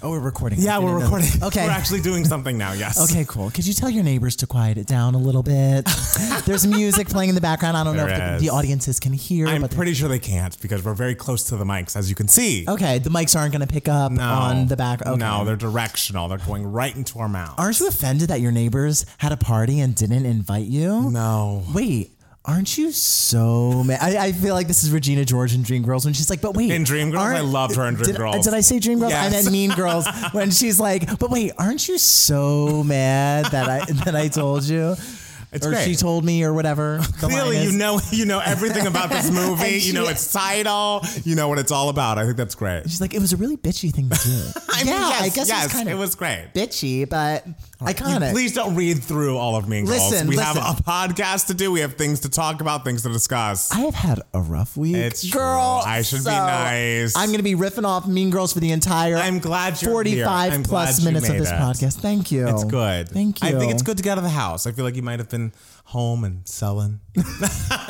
Oh, we're recording. Yeah, we're no, no. recording. Okay. We're actually doing something now, yes. Okay, cool. Could you tell your neighbors to quiet it down a little bit? There's music playing in the background. I don't know There if the, is. the audiences can hear, I'm but pretty sure they can't because we're very close to the mics, as you can see. okay, the mics aren't going to pick up No. on the back. Okay. No, they're directional. They're going right into our mouth. Aren't you offended that your neighbors had a party and didn't invite you? no. Wait, aren't you so mad? I, I feel like this is Regina George in Dreamgirls when she's like, but wait. In Dreamgirls? I loved her in did- Dreamgirls. Did, I say Dreamgirls? Yes. And then Mean Girls when she's like, but wait, aren't you so mad that I that I told you? It's or great. she told me or whatever. Clearly, you know you know everything about this movie. You know its title. You know what it's all about. I think that's great. She's like, it was a really bitchy thing to do. I mean, yeah, yes, I guess yes, it was kind it of was great. bitchy, but iconic. Please don't read through all of Mean Girls. Listen, we listen. have a podcast to do. We have things to talk about, things to discuss. I have had a rough week. It's true. girl. I should be nice. I'm going to be riffing off Mean Girls for the entire. I'm glad you're 45 here. I'm plus minutes of this it. podcast. Thank you. It's good. Thank you. I think it's good to get out of the house. I feel like you might have been home and selling.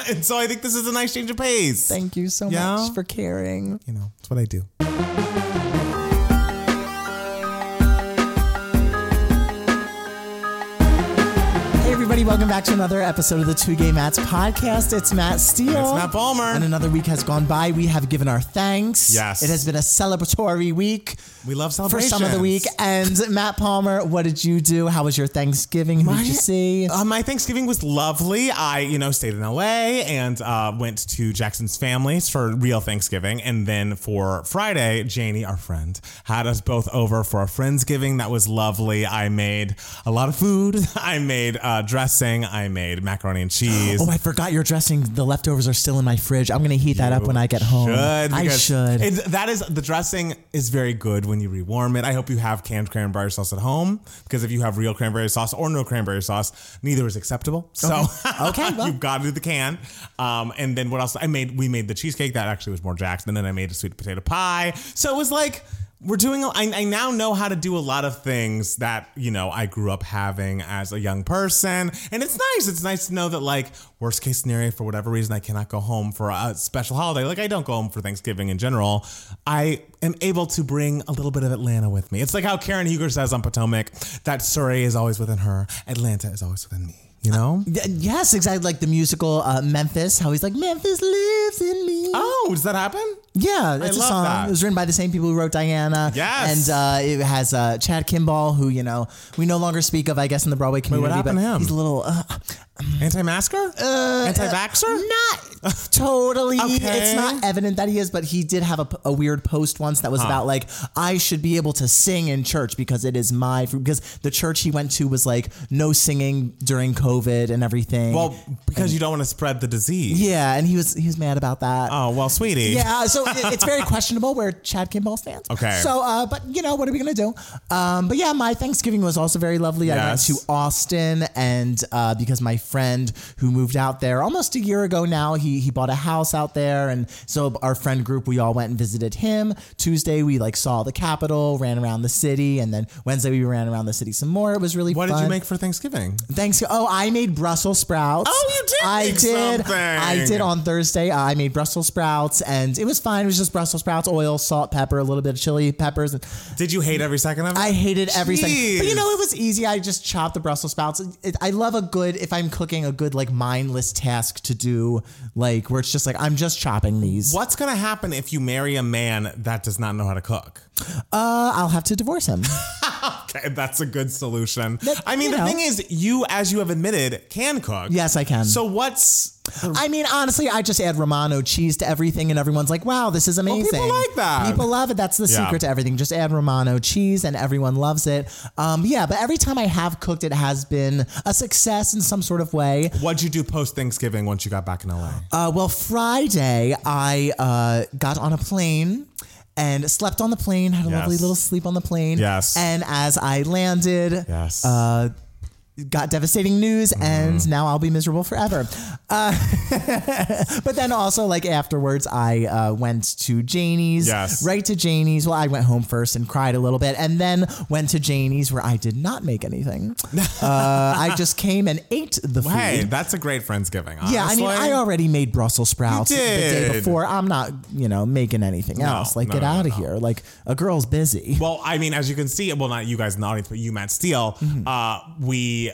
and so I think this is a nice change of pace. Thank you so Yeah? much for caring. you know, it's what I do. Everybody, welcome back to another episode of the Two Gay Mats podcast. It's Matt Steele. It's Matt Palmer. And another week has gone by. We have given our thanks. Yes. It has been a celebratory week. We love For some of the week. And Matt Palmer, what did you do? How was your Thanksgiving? Who did you see? Uh, my Thanksgiving was lovely. I, you know, stayed in LA and uh, went to Jackson's families for real Thanksgiving. And then for Friday, Janie, our friend, had us both over for a Friendsgiving. That was lovely. I made a lot of food. I made uh, dressing. I made macaroni and cheese. Oh, I forgot your dressing. The leftovers are still in my fridge. I'm going to heat that up when I get home. Should, I should. It's, that is the dressing is very good when you rewarm it. I hope you have canned cranberry sauce at home because if you have real cranberry sauce or no cranberry sauce, neither is acceptable. So Okay, well. you've got to do the can. Um, and then what else? I made we made the cheesecake that actually was more Jackson, and then I made a sweet potato pie. So it was like. We're doing. I, I now know how to do a lot of things that you know I grew up having as a young person, and it's nice. It's nice to know that like worst case scenario for whatever reason I cannot go home for a special holiday. Like I don't go home for Thanksgiving in general. I am able to bring a little bit of Atlanta with me. It's like how Karen Huger says on Potomac that Surry is always within her, Atlanta is always within me. You know? Y- Yes, exactly. Like the musical uh, Memphis, how he's like, Memphis lives in me. Oh, does that happen? Yeah, it's a love song. that. It was written by the same people who wrote Diana. Yes. And uh, it has uh, Chad Kimball, who, you know, we no longer speak of, I guess, in the Broadway community. What happened but to him? He's a little, uh, Anti-masker? Anti-vaxxer? not totally. Okay. It's not evident that he is, but he did have a, a weird post once that was about like, I should be able to sing in church because it is my, because the church he went to was like, no singing during COVID and everything. well, because you don't want to spread the disease. yeah, and he was he was mad about that. Oh well, sweetie. Yeah, so it, it's very questionable where Chad Kimball stands. Okay. So, uh, but you know, what are we gonna do? Um, but yeah, my Thanksgiving was also very lovely. I went Yes. to Austin, and uh, because my friend who moved out there almost a year ago now, he he bought a house out there, and so our friend group we all went and visited him. Tuesday we like saw the Capitol, ran around the city, and then Wednesday we ran around the city some more. It was really fun. What fun. did you make for Thanksgiving? Thanks. Oh, I made Brussels sprouts. Oh, you did I make did. something. I did on Thursday. I made Brussels sprouts, and it was fine. It was just Brussels sprouts, oil, salt, pepper, a little bit of chili peppers. And Did you hate every second of it? I hated every everything. But you know, it was easy. I just chopped the Brussels sprouts. It, I love a good if I'm cooking a good like mindless task to do, like where it's just like I'm just chopping these. What's gonna happen if you marry a man that does not know how to cook? Uh, I'll have to divorce him. Okay, that's a good solution. That- I mean, you the know. thing is, you, as you have admitted, can cook. yes, I can. So what's I mean, honestly, I just add Romano cheese to everything, and everyone's like, "Wow, this is amazing." people like that. People love it. That's the Yeah. secret to everything. Just add Romano cheese, and everyone loves it. Um, yeah, but every time I have cooked, it has been a success in some sort of way. what'd you do post Thanksgiving once you got back in LA? Uh, well, Friday, I uh, got on a plane. And slept on the plane, had a lovely little sleep on the plane. Yes. And as I landed, Yes. uh, got devastating news, and now I'll be miserable forever. But then also, like afterwards, I uh, went to Janie's. Yes. Right to Janie's. Well, I went home first and cried a little bit, and then went to Janie's where I did not make anything. uh, I just came and ate the food. Hey, that's a great Friendsgiving. Honestly. Yeah, I mean, I already made Brussels sprouts the day before. I'm not, you know, making anything else. Like, no, get no, out of no. here. Like, a girl's busy. Well, I mean, as you can see, well, not you guys in the audience, but you, Matt Steele, Mm-hmm. uh, we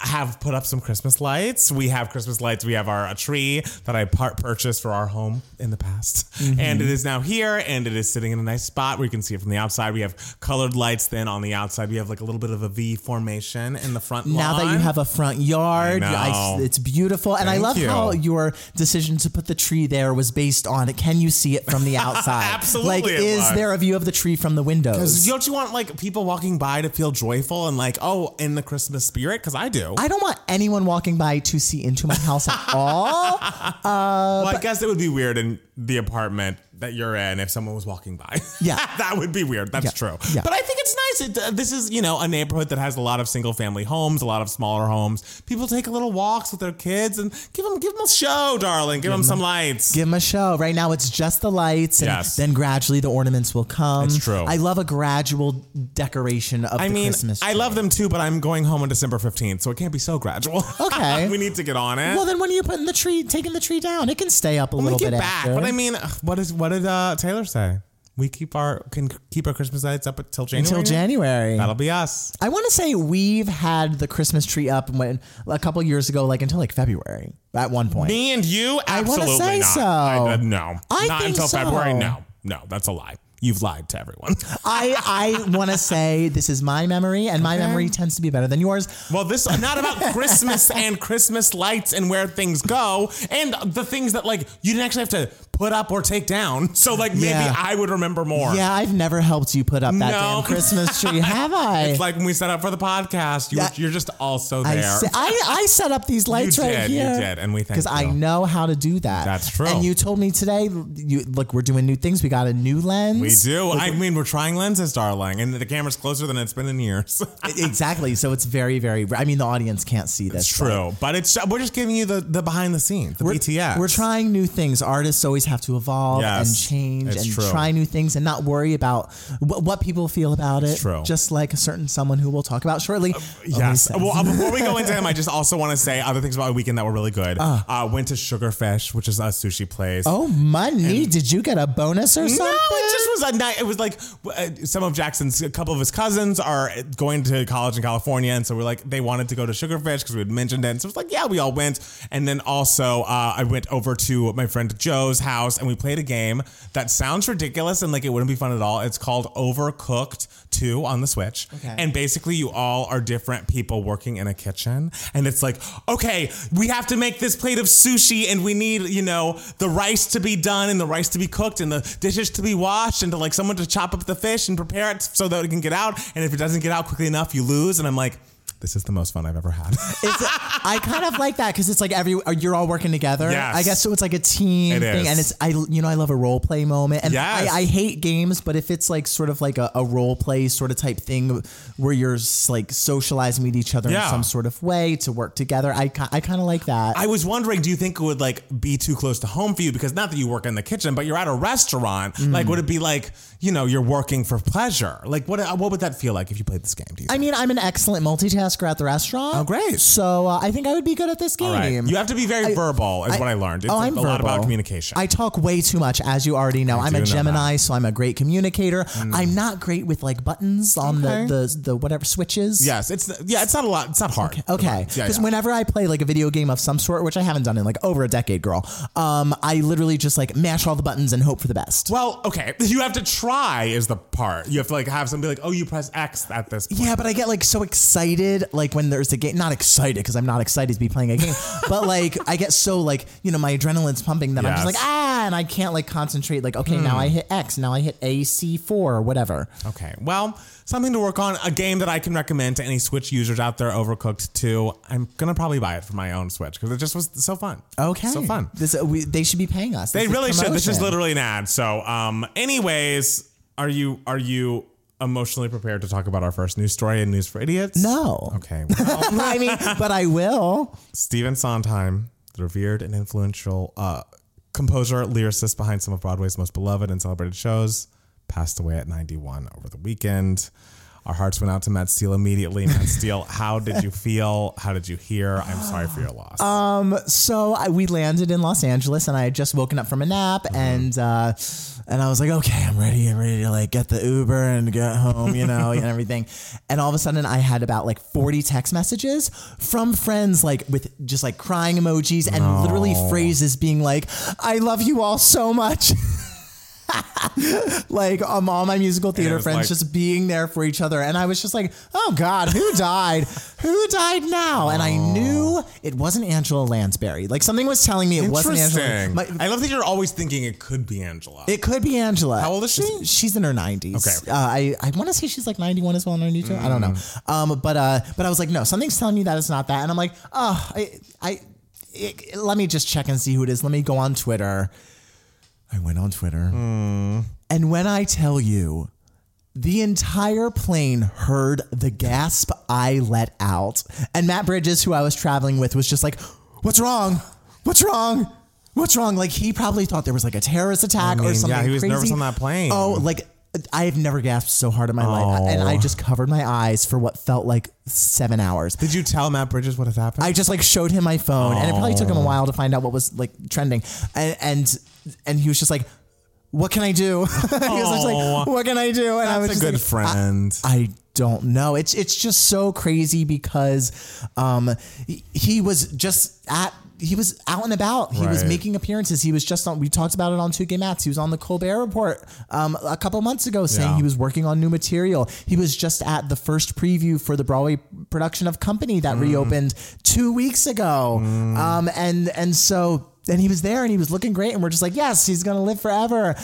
have put up some Christmas lights. We have Christmas lights. We have our a tree that I part purchased for our home in the past, Mm-hmm. and it is now here, and it is sitting in a nice spot where you can see it from the outside. We have colored lights. Then on the outside, we have like a little bit of a V formation in the front. Now that you have a front yard, I know. it's beautiful. And I love you. how your decision to put the tree there was based on can you see it from the outside? Absolutely Like, is was. there a view of the tree from the windows? Don't you want like people walking by to feel joyful and like, oh, in the Christmas spirit? Because I do. I don't want anyone walking by to see into my house at all. Uh, well, I guess it would be weird in the apartment that you're in if someone was walking by. Yeah. that would be weird. That's Yeah. true. Yeah. But I think it's nice. It, uh, this is, you know, a neighborhood that has a lot of single family homes, a lot of smaller homes. People take a little walks with their kids and give them, give them a show, darling. Give them some lights. Give them a show. Right now, it's just the lights, and Yes. then gradually the ornaments will come. It's true. I love a gradual decoration of I the mean, Christmas. I tree. love them too, but I'm going home on December 15th, so it can't be so gradual. Okay. we need to get on it. Well, then when are you putting the tree, taking the tree down? It can stay up a we little get bit back. after. But I mean, what is what did uh, Taylor say? We keep our can keep our Christmas lights up until January. until January. That'll be us. I want to say we've had the Christmas tree up when a couple years ago, like until like February at one point. Me and you, I say not. so. I, uh, no, I not until so. February. No, no, that's a lie. You've lied to everyone. I I want to say this is my memory, and my memory tends to be better than yours. well, this is not about Christmas and Christmas lights and where things go and the things that like you didn't actually have to put up or take down. So like maybe Yeah. I would remember more. Yeah, I've never helped you put up that No. damn Christmas tree, have I? It's like when we set up for the podcast, you, Yeah. you're just also I, there. se- I, I set up these lights right did, you here. did, and we thank because I know how to do that. That's true. And you told me today, you look, we're doing new things. We got a new lens. we do. I mean, we're trying lenses, darling, and the camera's closer than it's been in years. exactly. So it's very, very. I mean, the audience can't see this. It's true, but it's we're just giving you the the behind the scenes, the We're, BTS. we're trying new things. Artists always have to evolve Yes, and change and true. try new things and not worry about what, what people feel about it. true. Just like a certain someone who we'll talk about shortly. always Yes. Well, uh, before we go into him, I just also want to say other things about a weekend that were really good. Uh, went to Sugarfish, which is a sushi place. oh, money. Did you get a bonus or something? No, it just was a night. It was like uh, some of Jackson's, a couple of his cousins are going to college in California, and so we're like they wanted to go to Sugarfish because we had mentioned it. And so it was like, yeah, we all went. And then also, uh, I went over to my friend Joe's house, and we played a game that sounds ridiculous and like it wouldn't be fun at all. It's called Overcooked Two on the Switch, Okay. and basically you all are different people working in a kitchen, and it's like, okay, we have to make this plate of sushi, and we need you know the rice to be done and the rice to be cooked and the dishes to be washed and to like someone to chop up the fish and prepare it so that it can get out. And if it doesn't get out quickly enough, you lose. And I'm like, this is the most fun I've ever had. It's, I kind of like that because it's like every you're all working together. Yes. I guess so. It's like a team It thing, is. and it's I you know I love a role play moment, and Yes. I, I hate games, but if it's like sort of like a, a role play sort of type thing where you're s- like socializing with each other Yeah. in some sort of way to work together, I ki- I kind of like that. I was wondering, do you think it would like be too close to home for you? Because not that you work in the kitchen, but you're at a restaurant. Mm. Like, would it be like, you know, you're working for pleasure? Like, what what would that feel like if you played this game? Do you? I mean, I'm an excellent multitasker at the restaurant. Oh, great. So uh, I think I would be good at this game. All right. You have to be very verbal, is I- what I learned. It's oh, a, I'm a lot about communication. I talk way too much, as you already know. I'm a Gemini, that. so I'm a great communicator. I'm not great with like buttons on Okay. the, the the whatever switches. yes, it's yeah, it's not a lot. It's not hard. Okay. Yeah, Because yeah. whenever I play like a video game of some sort, which I haven't done in like over a decade, girl, um, I literally just like mash all the buttons and hope for the best. Well, okay, you have to try is the part. You have to like have somebody like, oh, you press X at this. Point. Yeah, but I get like so excited, like when there's a game. Not excited because I'm not excited to be playing a game, but like I get so like you know my adrenaline's pumping that I'm just Yes. like ah, and I can't like concentrate. Like okay, now I hit X, now I hit AC four or whatever. Okay, well, something to work on. A game that I can recommend to any Switch users out there, Overcooked 2. I'm gonna probably buy it for my own Switch because it just was so fun. Okay, so fun. This uh, we, they should be paying us. They This is really should. This is promotion. literally an ad. So, um, anyways, are you are you emotionally prepared to talk about our first news story in News for Idiots? no. Okay. Well, I mean, but I will. Stephen Sondheim, the revered and influential uh, composer, lyricist behind some of Broadway's most beloved and celebrated shows, passed away at 91 over the weekend. Our hearts went out to Matt Steele immediately. Matt Steele, how did you feel? How did you hear? I'm sorry for your loss. Um, so I, we landed in Los Angeles, and I had just woken up from a nap, Mm-hmm. and uh, and I was like, okay, I'm ready. I'm ready to like get the Uber and get home, you know, and everything. And all of a sudden, I had about like 40 text messages from friends, like with just like crying emojis and literally phrases being like, "I love you all so much." like um, all my musical theater friends like- just being there for each other. And i was just like oh god who died? Who died now? And i knew it wasn't angela lansbury. Like something was telling me it wasn't angela My- I love that you're always thinking it could be Angela. it could be angela. How old is she? she's in her 90s Okay. uh, i, I want to say she's like 91 as well 92 i don't know. Mm. um, but uh, but i was like no something's telling me that it's not that. And i'm like oh i i it, let me just check and see who it is. Let me go on twitter i went on twitter hmm. and when I tell you, the entire plane heard the gasp I let out. And Matt Bridges, who I was traveling with, was just like, What's wrong? What's wrong? What's wrong? Like, he probably thought there was like a terrorist attack I or something. yeah, he was crazy. nervous on that plane. Oh, like, I have never gasped so hard in my life. And I just covered my eyes for what felt like seven hours. Did you tell Matt Bridges what has happened? I just like showed him my phone, and it probably took him a while to find out what was like trending, and and, and he was just like, "What can I do?" he was just like, "What can I do?" And I was That's a just good like, friend. I, don't know. It's it's just so crazy because um he, he was just at he was out and about. He was Right. making appearances. He was just on. We talked about it on Two Gay Mats. He was on the Colbert Report um, a couple months ago, saying Yeah. he was working on new material. He was just at the first preview for the Broadway production of Company that reopened two weeks ago. Um, and and so and he was there and he was looking great. And we're just like, yes, he's gonna live forever.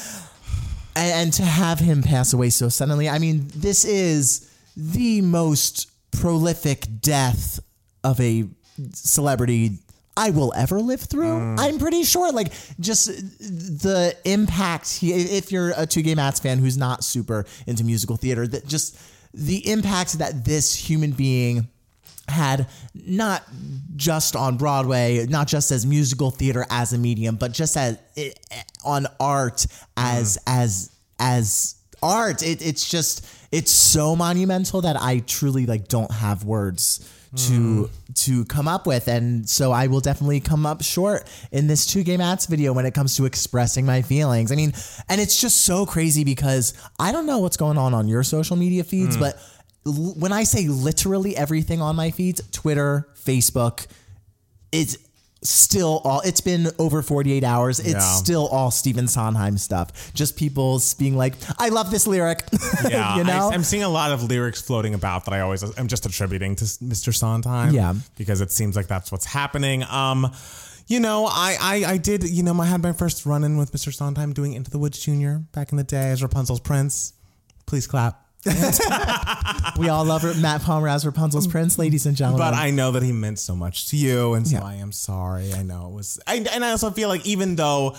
And, and to have him pass away so suddenly, I mean, this is the most prolific death of a celebrity I will ever live through. Mm. I'm pretty sure. Like just the impact. He, if you're a Two Gay Mats fan who's not super into musical theater, that just the impact that this human being had not just on Broadway, not just as musical theater as a medium, but just as it, on art as mm. as as art. It, it's just it's so monumental that I truly like don't have words to hmm. to come up with. And so I will definitely come up short in this Two Gay Mats video when it comes to expressing my feelings. I mean, and it's just so crazy because I don't know what's going on on your social media feeds, hmm. but l- when I say literally everything on my feeds, Twitter, Facebook, it's still all it's been over 48 hours it's Yeah. still all Stephen Sondheim stuff just people being like I love this lyric Yeah, you know I, am seeing a lot of lyrics floating about that I always I'm just attributing to Mr. Sondheim. Yeah. because it seems like that's what's happening. Um, you know, I, I I did you know I had my first run in with Mr. Sondheim doing Into the Woods Jr. back in the day as Rapunzel's prince. Please clap. we all love Matt Palmer as Rapunzel's prince ladies and gentlemen But I know that he meant so much to you, and so Yeah. I am sorry. I know it was, I, and I also feel like even though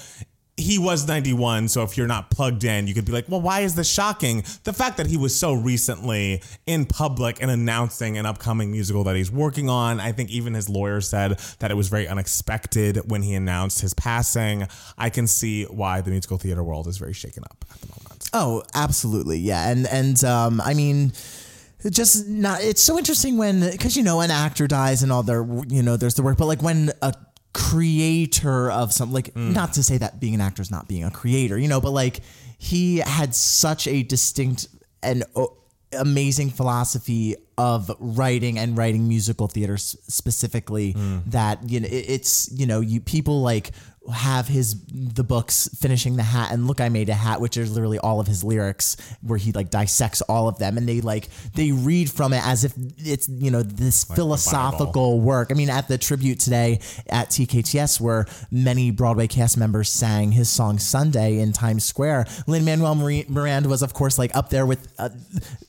he was 91, so if you're not plugged in, you could be like, well, why is this shocking? The fact that he was so recently in public and announcing an upcoming musical that he's working on, I think even his lawyer said that it was very unexpected when he announced his passing. I can see why the musical theater world is very shaken up at the moment. Oh, absolutely. Yeah. And and um I mean just not it's so interesting when cuz you know an actor dies and all their you know there's the work but like when a creator of something like hmm. not to say that being an actor is not being a creator, you know, but like he had such a distinct and o- amazing philosophy of writing and writing musical theater s- specifically hmm. that you know it, it's you know you people like have his the books finishing the hat and look I made a hat which is literally all of his lyrics where he like dissects all of them. And they like they read from it as if it's you know this philosophical work. I mean at the tribute today at TKTS where many Broadway cast members sang his song Sunday in Times Square Lin Manuel Miranda was of course like up there with uh,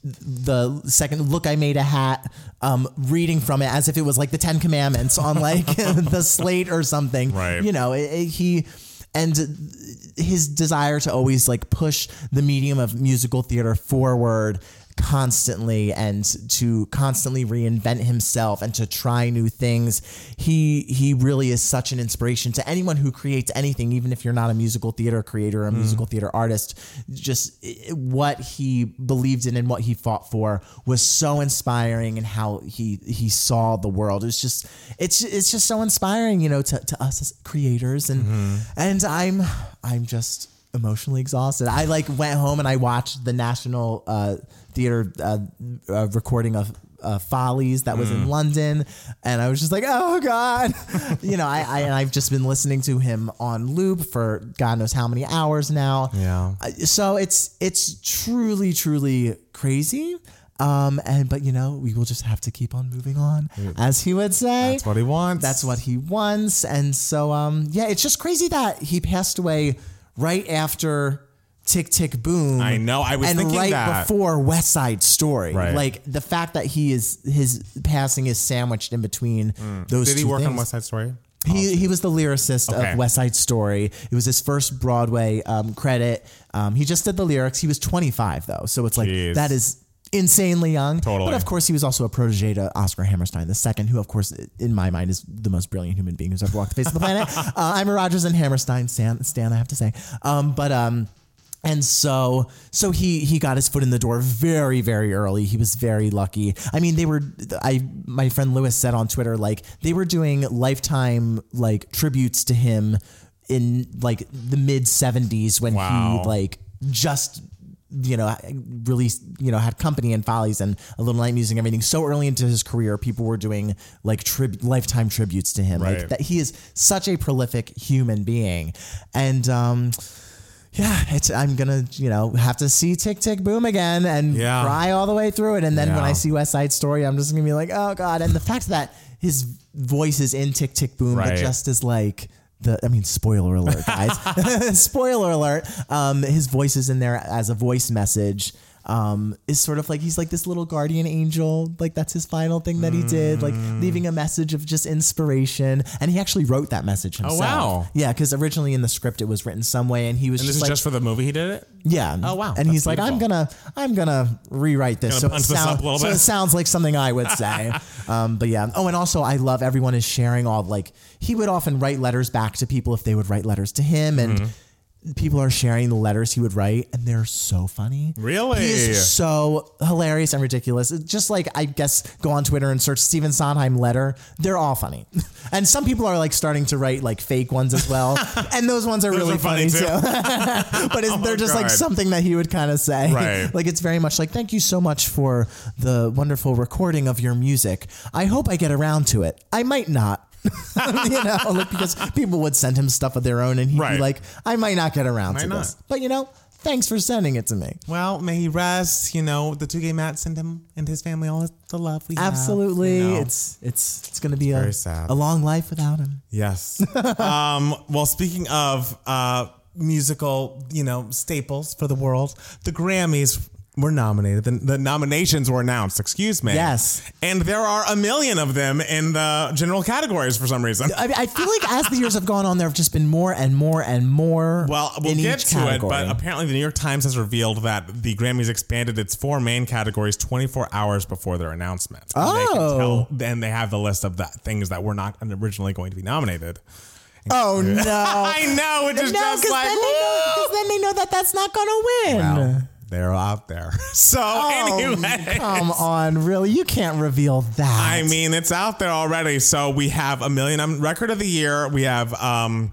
the second look I made a hat um, reading from it as if it was like the Ten Commandments on like the slate or something. Right. you know it- he and his desire to always like push the medium of musical theater forward constantly and to constantly reinvent himself and to try new things. He he really is such an inspiration to anyone who creates anything, even if you're not a musical theater creator or a musical theater artist. Just what he believed in and what he fought for was so inspiring and how he he saw the world. It's just it's it's just so inspiring, you know, to, to us as creators and and I'm I'm just emotionally exhausted. I like went home and I watched the National uh, Theater uh, uh, recording of uh, Follies that was in London, and I was just like, oh god, you know. I, I and I've just been listening to him on loop for God knows how many hours now. Yeah. Uh, So it's it's truly truly crazy. Um, and but you know we will just have to keep on moving on, as he would say. That's what he wants. That's what he wants. And so, um, yeah, it's just crazy that he passed away right after Tick Tick Boom. I know, I was and thinking right that. before West Side Story. Right. Like the fact that he is his passing is sandwiched in between those. Mm. Did he work on. West Side Story? He, he was the lyricist Okay. of West Side Story. It was his first Broadway um, credit. Um, he just did the lyrics. He was 25 though, so it's like Jeez. that is insanely young. Totally. But of course, he was also a protege to Oscar Hammerstein the second, who of course, in my mind, is the most brilliant human being who's ever walked the face of the planet. Uh, I'm a Rodgers and Hammerstein stan, stan I have to say. Um, but um, and so so he he got his foot in the door very very early. He was very lucky. I mean, they were I my friend Lewis said on Twitter like they were doing lifetime like tributes to him in like the mid 70s when Wow. he like just you know released you know had company and follies and a little night music and everything so early into his career people were doing like trib- lifetime tributes to him like that he is such a prolific human being and um yeah, it's I'm gonna you know have to see Tick Tick Boom again and Yeah. cry all the way through it, and then when I see West Side Story, I'm just gonna be like, oh god! And the fact that his voice is in Tick Tick Boom, but Right. just as like the I mean, spoiler alert, guys, spoiler alert. Um, his voice is in there as a voice message. Um, is sort of like he's like this little guardian angel, like that's his final thing that he did, like Mm. leaving a message of just inspiration. And he actually wrote that message himself. Oh, wow. Yeah, because originally in the script it was written some way, and he was And this just is like, just for the movie he did it? yeah. Oh, wow. And That's he's like, I'm beautiful. gonna, I'm gonna rewrite this Gonna so, it, punch this sound- up a little so bit? it sounds like something I would say. um, but yeah. Oh, and also I love everyone is sharing all like he would often write letters back to people if they would write letters to him, and Mm-hmm. People are sharing the letters he would write, and they're so funny. Really? he is so hilarious and ridiculous. It's just like I guess go on Twitter and search Stephen Sondheim letter. They're all funny, and some people are like starting to write like fake ones as well, and those ones are Those really are funny, funny, too. but it's, oh they're just like something that he would kind of say. Right. Like it's very much like, thank you so much for the wonderful recording of your music. I hope I get around to it. I might not. you know, like because people would send him stuff of their own and he'd Right. be like, I might not get around Might to not. this. But you know, thanks for sending it to me. Well, may he rest. You know, the two gay Matt send him and his family all the love we have. Absolutely. you know. It's it's it's gonna be a, very sad. a long life without him. Yes. um, well, speaking of uh, musical, you know, staples for the world, the Grammys were nominated. The, the nominations were announced. Excuse me. Yes. And there are a million of them in the general categories for some reason. I, I feel like as the years have gone on, there have just been more and more and more. Well, we'll in get each to category. it, but apparently the New York Times has revealed that the Grammys expanded its four main categories 24 hours before their announcement. And they Oh. tell, then they have the list of the things that were not originally going to be nominated. oh no. I know, which is no, just because like, then, they know- then they know that that's not gonna win. Well, they're out there. So Oh, anyway, come on, really? You can't reveal that. I mean, it's out there already. So we have a million um, record of the year. We have. um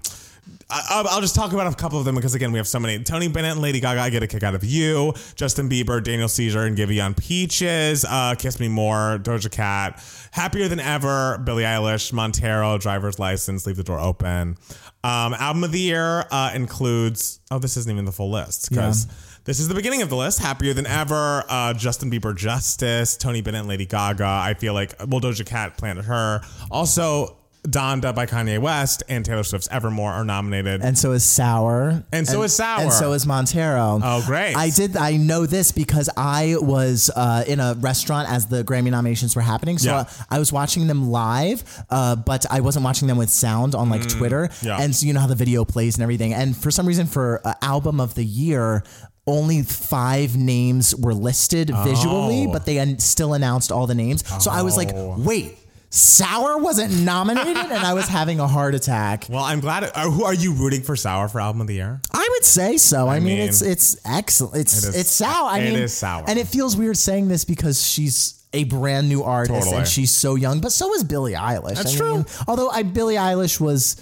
I- I'll, just talk about a couple of them because again we have so many. Tony Bennett and Lady Gaga I get a kick out of you. Justin Bieber, Daniel Caesar, and Giveon Peaches. Uh, Kiss Me More, Doja Cat, Happier Than Ever, Billie Eilish, Montero, Driver's License, Leave the Door Open. Um, album of the year uh, includes. Oh, this isn't even the full list because. This is the beginning of the list. Happier than ever. Uh, Justin Bieber, Justice, Tony Bennett, Lady Gaga. I feel like well, Doja Cat planted her. Also, Donda by Kanye West and Taylor Swift's Evermore are nominated. and so is Sour. And so is Sour. And so is Montero. Oh, great. I did. I know this because I was uh, in a restaurant as the Grammy nominations were happening. So Yeah. uh, I was watching them live, uh, but I wasn't watching them with sound on like Twitter. Mm, yeah. And so you know how the video plays and everything. And for some reason, for uh, album of the year, only five names were listed visually, Oh. but they still announced all the names. So I was like, Oh. wait, Sour wasn't nominated, and I was having a heart attack. Well, I'm glad. Are, uh, who are you rooting for Sour for album of the year? I would say so. I, mean, mean, it's it's excellent. It's It is- it's sour. I it mean, is sour. and it feels weird saying this because she's a brand new artist Totally. and she's so young. But so is Billie Eilish. That's I true. Mean, although I Billie Eilish was.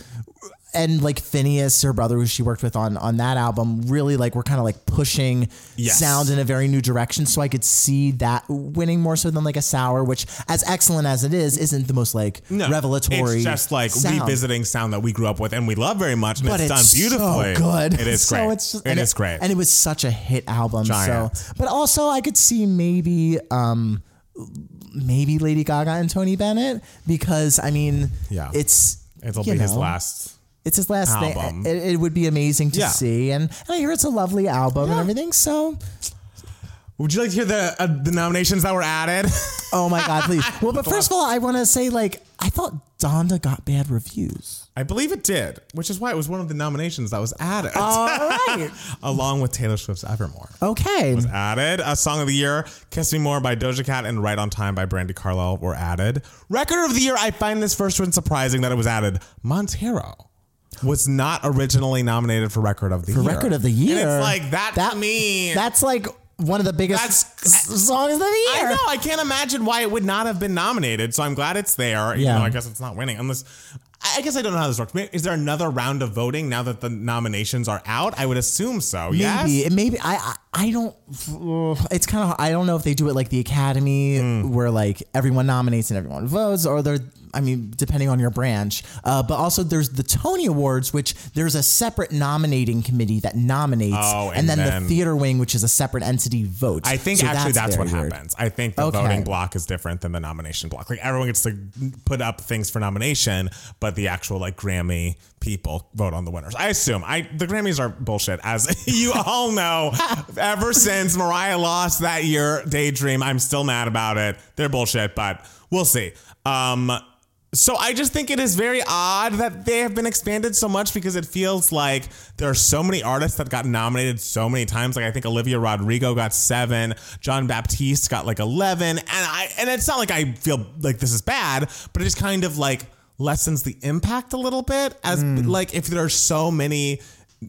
And like Finneas, her brother, who she worked with on on that album, really like we're kind of like pushing Yes. sound in a very new direction. So I could see that winning more so than like a sour, which as excellent as it is, isn't the most like revelatory. It's just like sound. revisiting sound that we grew up with and we love very much, and but it's, it's, done beautifully. So good. It is So great. it's just, it and great. and it was such a hit album. Giant. So, but also I could see maybe, um, maybe Lady Gaga and Tony Bennett because I mean, Yeah. it's It'll be his last. It's his last album. thing. It, it would be amazing to Yeah. see, and, and I hear it's a lovely album and everything. So, Would you like to hear the uh, the nominations that were added? oh my god, please. Well, but first of all, I want to say like I thought Donda got bad reviews. I believe it did, which is why it was one of the nominations that was added, All right. along with Taylor Swift's Evermore. Okay. Was added. A song of the year, Kiss Me More by Doja Cat and Right on Time by Brandi Carlile were added. Record of the year, I find this first one surprising that it was added. Montero was not originally nominated for Record of the For Year. record of the year. And it's like that, That- to me. That's like one of the biggest That's- songs of the year. I know. I can't imagine why it would not have been nominated. So I'm glad it's there. Yeah. I guess it's not winning. Unless I guess I don't know how this works. Is there another round of voting now that the nominations are out? I would assume so. Yes. Maybe, maybe I, I, don't. It's kind of. I don't know if they do it like the Academy, Hmm. where like everyone nominates and everyone votes, or they're. I mean, depending on your branch. Uh, but also, there's the Tony Awards, which there's a separate nominating committee that nominates, Oh, and, and then, then- the theater wing, which is a separate entity, votes. I think So actually that's, what weird. happens. I think the Okay. voting block is different than the nomination block. Like everyone gets to put up things for nomination, but the actual like Grammy people vote on the winners. I assume. I the Grammys are bullshit, as you all know. Ever since Mariah lost that year, Daydream, I'm still mad about it. They're bullshit, but we'll see. Um, so I just think it is very odd that they have been expanded so much because it feels like there are so many artists that got nominated so many times. Like I think Olivia Rodrigo got seven, Jon Batiste got like eleven, and I and it's not like I feel like this is bad, but it just kind of like lessens the impact a little bit as hmm. like if there are so many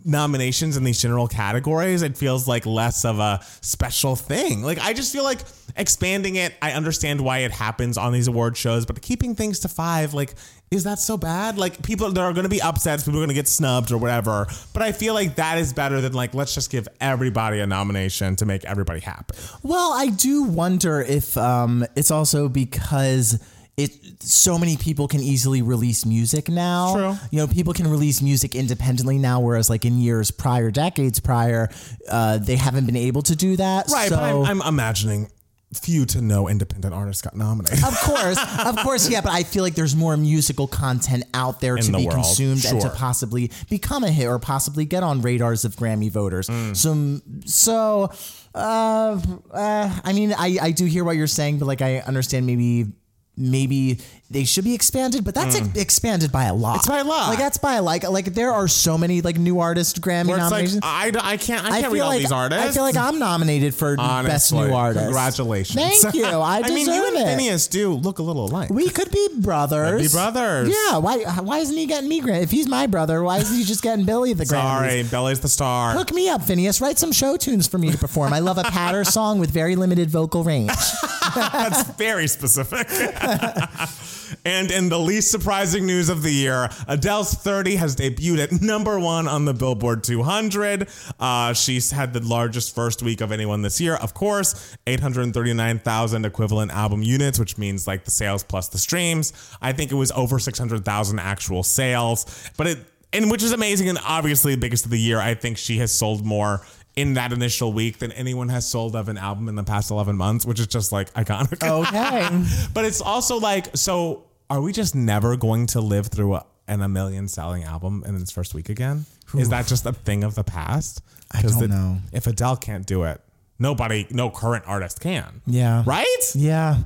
nominations in these general categories, it feels like less of a special thing. Like I just feel like expanding it, I understand why it happens on these award shows, but keeping things to five, like, is that so bad? Like people there are gonna be upsets, people are gonna get snubbed or whatever. But I feel like that is better than like let's just give everybody a nomination to make everybody happy. Well, I do wonder if um, it's also because it so many people can easily release music now. True. You know, people can release music independently now, whereas like in years prior, decades prior, uh, they haven't been able to do that. Right, So, but I'm, I'm imagining few to no independent artists got nominated. of course, of course, yeah, but I feel like there's more musical content out there to the be world, consumed and to possibly become a hit or possibly get on radars of Grammy voters. Mm. So, so, uh, uh, I mean, I, I do hear what you're saying, but like I understand maybe. Maybe they should be expanded, but that's ex- hmm. expanded by a lot. It's by a lot. Like that's by a like like there are so many like new artist Grammy Where it's like nominations. I, I can't I can't read all like these artists. I feel like I'm nominated for best Honestly, new artist. Congratulations. Thank you. I deserve mean, you and it. Finneas do look a little alike. We could be brothers. Be brothers. Yeah. Why? Why isn't he getting me Grammy? If he's my brother, why isn't he just getting Billie the Grammys? Sorry, Belly's the star. Hook me up, Finneas. Write some show tunes for me to perform. I love a patter song with very limited vocal range. That's very specific. and in the least surprising news of the year, Adele's 30 has debuted at number one on the Billboard 200. Uh, she's had the largest first week of anyone this year, of course, 839,000 equivalent album units, which means like the sales plus the streams. I think it was over 600,000 actual sales, but it, and which is amazing and obviously the biggest of the year. I think she has sold more in that initial week than anyone has sold of an album in the past 11 months, which is just like iconic. Okay. but it's also like, so are we just never going to live through a, an a million selling album in its first week again? Is that just a thing of the past? I don't the- know. If Adele can't do it, nobody, no current artist can. Yeah. Right? Yeah.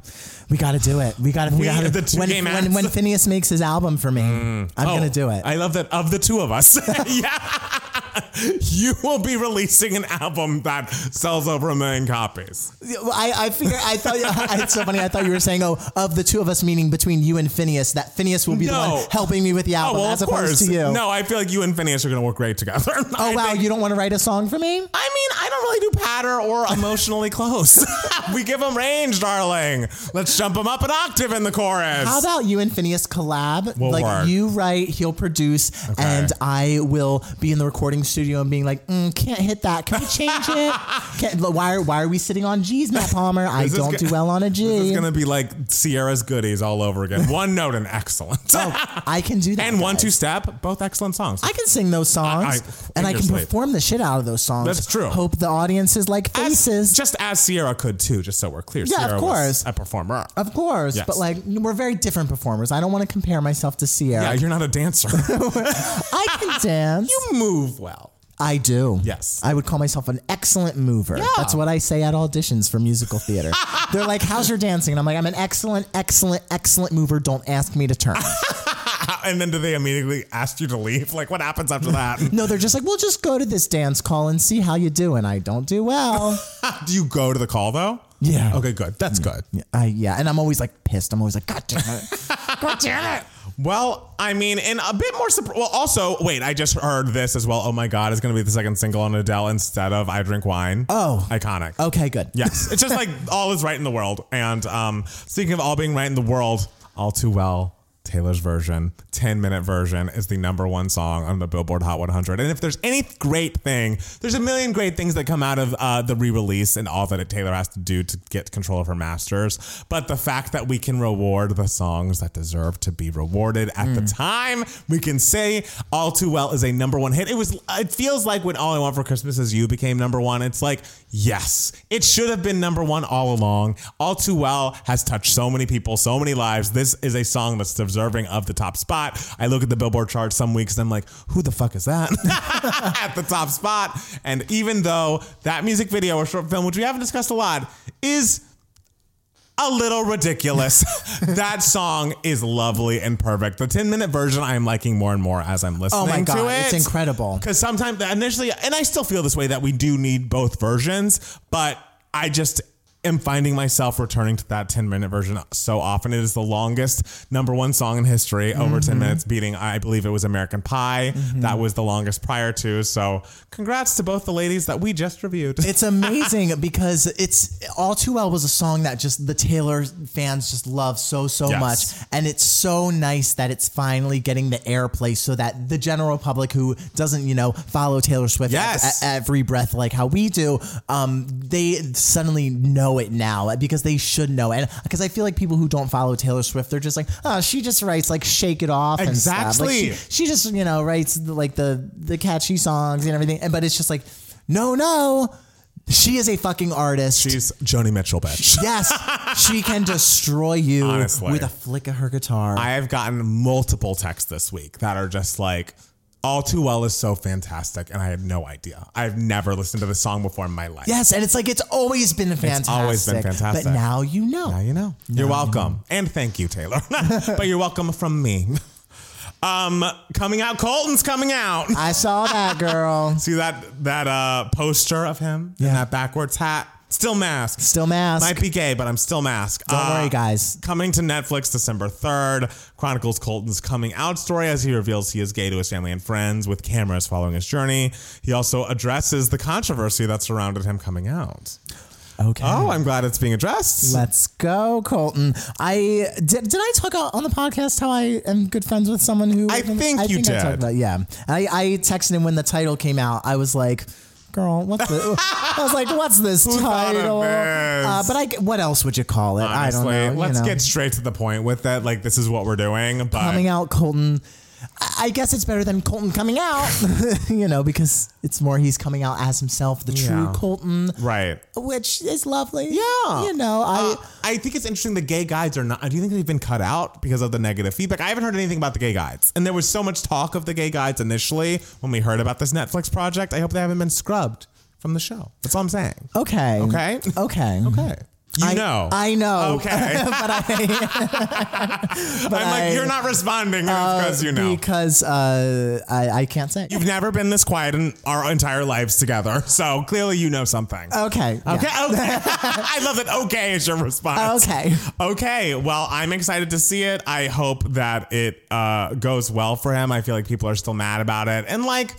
We got to do it. We got to figure We- out how to the two when, when, when Finneas makes his album for me. I'm mm. Oh, gonna do it. I love that of the two of us. yeah. you will be releasing an album that sells over a million copies. I, I figure I thought it's so funny. I thought you were saying, oh, of the two of us, meaning between you and Finneas, that Finneas will be the one helping me with the Oh album well, as opposed course. to you. No, I feel like you and Finneas are going to work great together. Oh wow, you don't want to write a song for me? I mean, I don't really do patter or emotionally close. we give them range, darling. Let's jump them up an octave in the chorus. How about you and Finneas collab? Will like work. you write, he'll produce, and I will be in the recording studio and being like, mm, "Can't hit that. Can we change it? Can't, why are why are we sitting on G's, Matt Palmer? I don't go- do well on a It's G. going to be like Ciara's goodies all over again. One note and excellent. Oh, I can do that. and one two step, both excellent songs. I can sing those songs, I- I- and I can perform the shit out of those songs. That's true. Hope the audiences like As- faces. just as Ciara could too, just so we're clear. Yeah, of Ciara was course. a performer. of course, Yes. but like we're very different performers. I don't want to compare myself to Ciara. yeah, you're not a dancer. I can dance. you move well. I do. Yes. I would call myself an excellent mover. That's what I say at auditions for musical theater. They're like, "How's your dancing?" And I'm like, "I'm an excellent, excellent, excellent mover. Don't ask me to turn." And then do they immediately ask you to leave? Like, what happens after that? no, they're just like, "We'll just go to this dance call and see how you do." And I don't do well. do you go to the call though? Yeah. Okay, good. That's mm-hmm. good. I yeah, and I'm always like pissed. I'm always like, "God damn it! God damn it!" Well, I mean, and a bit more. Well, also, wait, I just heard this as well. Oh my God, it's going to be the second single on Adele instead of "I Drink Wine." Oh. iconic. Okay, good. Yes, it's just like all is right in the world. And um, speaking of all being right in the world, all too well. Taylor's version, 10 minute version, is the number one song on the Billboard Hot 100. And if there's any great thing, there's a million great things that come out of uh, the re release and all that Taylor has to do to get control of her masters. But the fact that we can reward the songs that deserve to be rewarded at the time, we can say All Too Well is a number one hit. It was, it feels like when All I Want for Christmas Is You became number one. It's like, yes, it should have been number one all along. All Too Well has touched so many people, so many lives. This is a song that's deserving of the top spot. I look at the Billboard chart some weeks and I'm like, who the fuck is that at the top spot? And even though that music video or short film, which we haven't discussed a lot, is a little ridiculous. that song is lovely and perfect. The 10 minute version I am liking more and more as I'm oh listening Oh my to god, it. it's incredible. Because sometimes initially, and I still feel this way that we do need both versions, but I just am finding myself returning to that 10 minute version so often. It is the longest number one song in history, over 10 minutes, beating, I believe it was American Pie. That was the longest prior to. So congrats to both the ladies that we just reviewed. It's amazing because it's all too well was a song that just the Taylor fans just love so so Yes. much, and it's so nice that it's finally getting the airplay so that the general public who doesn't you know follow Taylor Swift Yes. at, at every breath like how we do, um, they suddenly know it now uh, because they should know it. And uh, because I feel like people who don't follow Taylor Swift, they're just like, oh, she just writes like "Shake It Off" and stuff. Like, Exactly. she, she just you know writes the, like the the catchy songs and everything, and but it's just like, no, no. She is a fucking artist. She's Joni Mitchell, bitch. yes, she can destroy you Honestly. with a flick of her guitar. I have gotten multiple texts this week that are just like, All Too Well is so fantastic, and I had no idea. I've never listened to the song before in my life. yes, and it's like it's always been fantastic. always been fantastic. But now you know. Now you know. You're welcome. And thank you, Taylor. but you're welcome from me. Um, coming out, Colton's coming out. I saw that girl. See that that uh poster of him in Yeah. that backwards hat? Still masked. Still mask. Might be gay, but I'm still masked. Don't Uh, worry, guys. Coming to Netflix December 3rd, chronicles Colton's coming out story as he reveals he is gay to his family and friends with cameras following his journey. He also addresses the controversy that surrounded him coming out. Okay. Oh, I'm glad it's being addressed. Let's go, Colton. I did. Did I talk on the podcast how I am good friends with someone who? I think you I did. talked about, yeah. I, I texted him when the title came out. I was like, "Girl, what's this?" I was like, "What's this thought of title?" this? Uh, but I, what else would you call it? Honestly, I don't know. you let's know. get straight to the point with that. Like, this is what we're doing. But coming out, Colton. I guess it's better than Colton coming out, you know, because it's more he's coming out as himself, the true Yeah. Colton, right. which is lovely. Yeah. you know, I. Uh, I think it's interesting the gay guides are not. Do you think they've been cut out because of the negative feedback? I haven't heard anything about the gay guides. And there was so much talk of the gay guides initially when we heard about this Netflix project. I hope they haven't been scrubbed from the show. That's all I'm saying. Okay. Okay. Okay. Okay. You I know. I know. Okay. but I I'm like, I- you're not responding because you know. because uh, I I can't say. You've never been this quiet in our entire lives together. So clearly you know something. Okay. yeah. Okay, okay. I love that. Okay is your response. Okay. Okay. Well, I'm excited to see it. I hope that it uh, goes well for him. I feel like people are still mad about it, and like.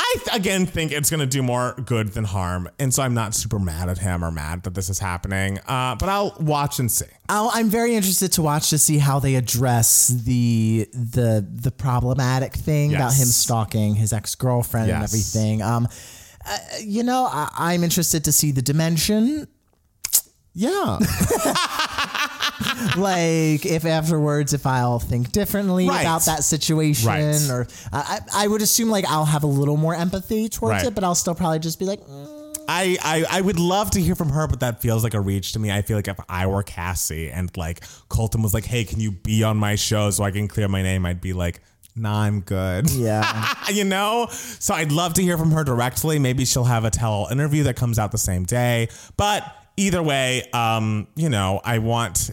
I again think it's going to do more good than harm, and so I'm not super mad at him or mad that this is happening. Uh, but I'll watch and see. I'll, I'm very interested to watch to see how they address the the the problematic thing about him stalking his ex girlfriend and everything. Um, uh, you know, I, I'm interested to see the dimension. Yeah, like if afterwards if I'll think differently Right. about that situation Right. or I, I would assume like I'll have a little more empathy towards Right. it but I'll still probably just be like mm, I, I I would love to hear from her, but that feels like a reach to me. I feel like if I were Cassie and like Colton was like, "Hey, can you be on my show so I can clear my name?" I'd be like, "Nah, I'm good." yeah you know? So I'd love to hear from her directly. Maybe she'll have a tell all interview that comes out the same day. But either way, um, you know, I want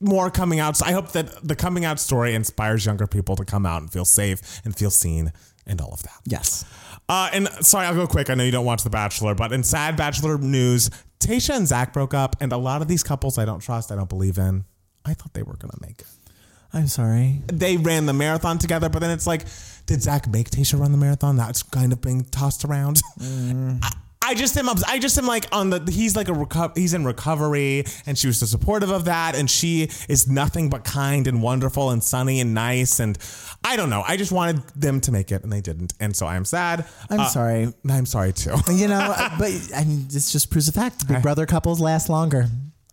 more coming out. So I hope that the coming out story inspires younger people to come out and feel safe and feel seen and all of that. yes Uh, and sorry, I'll go quick. I know you don't watch The Bachelor, but in sad Bachelor news, Tasha and Zach broke up, and a lot of these couples I don't trust, I don't believe in. I thought they were gonna make it. I'm sorry They ran the marathon together, but then it's like, did Zach make Tasha run the marathon? That's kind of being tossed around. I, I just am. obs- I just am like on the. He's like a reco- He's in recovery, and she was so supportive of that, and she is nothing but kind and wonderful and sunny and nice, and I don't know. I just wanted them to make it, and they didn't, and so I am sad. I'm Uh, sorry I'm sorry too. you know but I mean this just proves a fact big brother couples last longer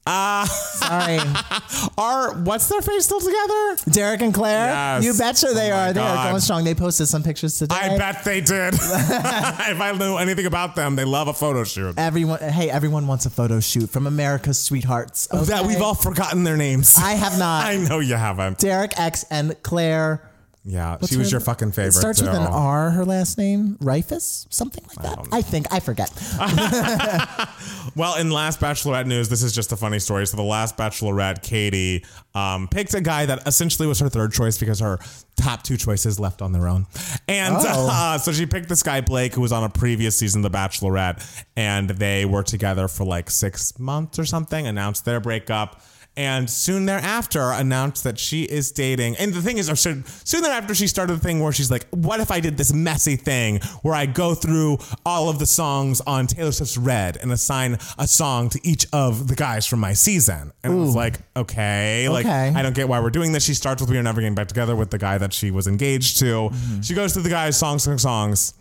Uh, sorry are what's their face still together? Derek and Claire Yes. you betcha they Oh are they are going strong they posted some pictures today I bet they did. if I knew anything about them, they love a photo shoot. Everyone, hey, everyone wants a photo shoot from America's sweethearts. That we've all forgotten their names. I have not. I know you haven't. Derek X and Claire. Yeah, What's she was her- your fucking favorite. It starts with an. R. Her last name, Rehfuss, something like that. I, think I forget. Well, in last Bachelorette news, this is just a funny story. So the last Bachelorette, Katie, um, picked a guy that essentially was her third choice because her top two choices left on their own. And Oh. uh, so she picked this guy, Blake, who was on a previous season of The Bachelorette, and they were together for like six months or something, announced their breakup. And soon thereafter, announced that she is dating. And the thing is, or soon thereafter, she started the thing where she's like, "What if I did this messy thing where I go through all of the songs on Taylor Swift's Red and assign a song to each of the guys from my season?" And it was like, okay, like Okay. I don't get why we're doing this. She starts with "We Are Never Getting Back Together" with the guy that she was engaged to. She goes through the guys' songs, songs, songs.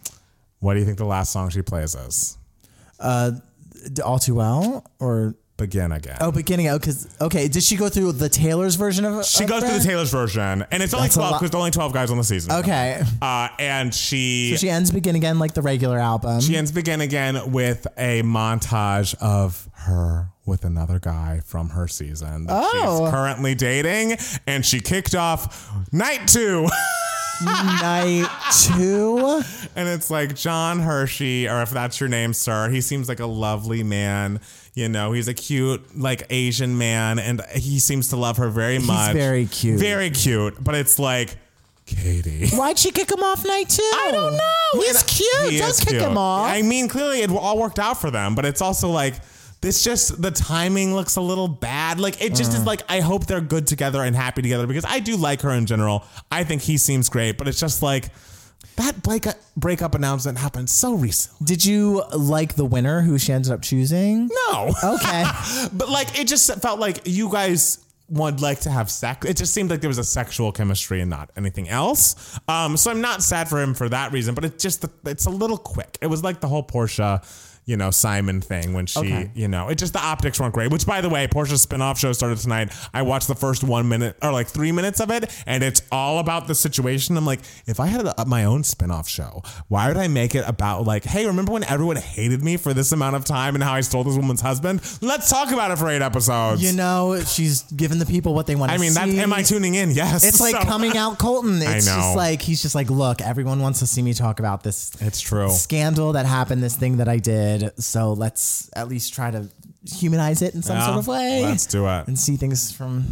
What do you think the last song she plays is? Uh, All too well, or Begin again. oh, beginning. Oh, because okay, did she go through the Taylor's version of? She of goes through the Taylor's version, and it's only That's a twelve lot. because there's only twelve guys on the season. Okay, Uh, and she So she ends begin again like the regular album. she ends begin again with a montage of her with another guy from her season that Oh. she's currently dating, and she kicked off night two. Night two. And it's like John Hersey, or if that's your name, sir. He seems like a lovely man. You know, he's a cute, like Asian man, and he seems to love her very much. very cute. Very cute. But it's like, Katie. Why'd she kick him off night two? I don't know. He's And cute. he Don't kick cute. him off. I mean, clearly it all worked out for them, but it's also like this just the timing looks a little bad. Like it just Uh. is like I hope they're good together and happy together because I do like her in general. I think he seems great, but it's just like that break breakup announcement happened so recently. Did you like the winner who she ended up choosing? No. Okay. but like it just felt like you guys would like to have sex. It just seemed like there was a sexual chemistry and not anything else. Um, so I'm not sad for him for that reason, but it's just it's a little quick. It was like the whole Porsha. You know, Simon thing when she, Okay. you know, it just the optics weren't great. Which, by the way, Porsha's spinoff show started tonight. I watched the first one minute or like three minutes of it, and it's all about the situation. I'm like, if I had a, my own spinoff show, why would I make it about like, hey, remember when everyone hated me for this amount of time and how I stole this woman's husband? Let's talk about it for eight episodes. You know, she's giving the people what they want to I mean, that, am I tuning in? Yes. It's like So- coming out Colton. It's know. just like he's just like, look, everyone wants to see me talk about this It's true. scandal that happened, this thing that I did. So let's at least try to humanize it in some Yeah, sort of way. let's do it. And see things from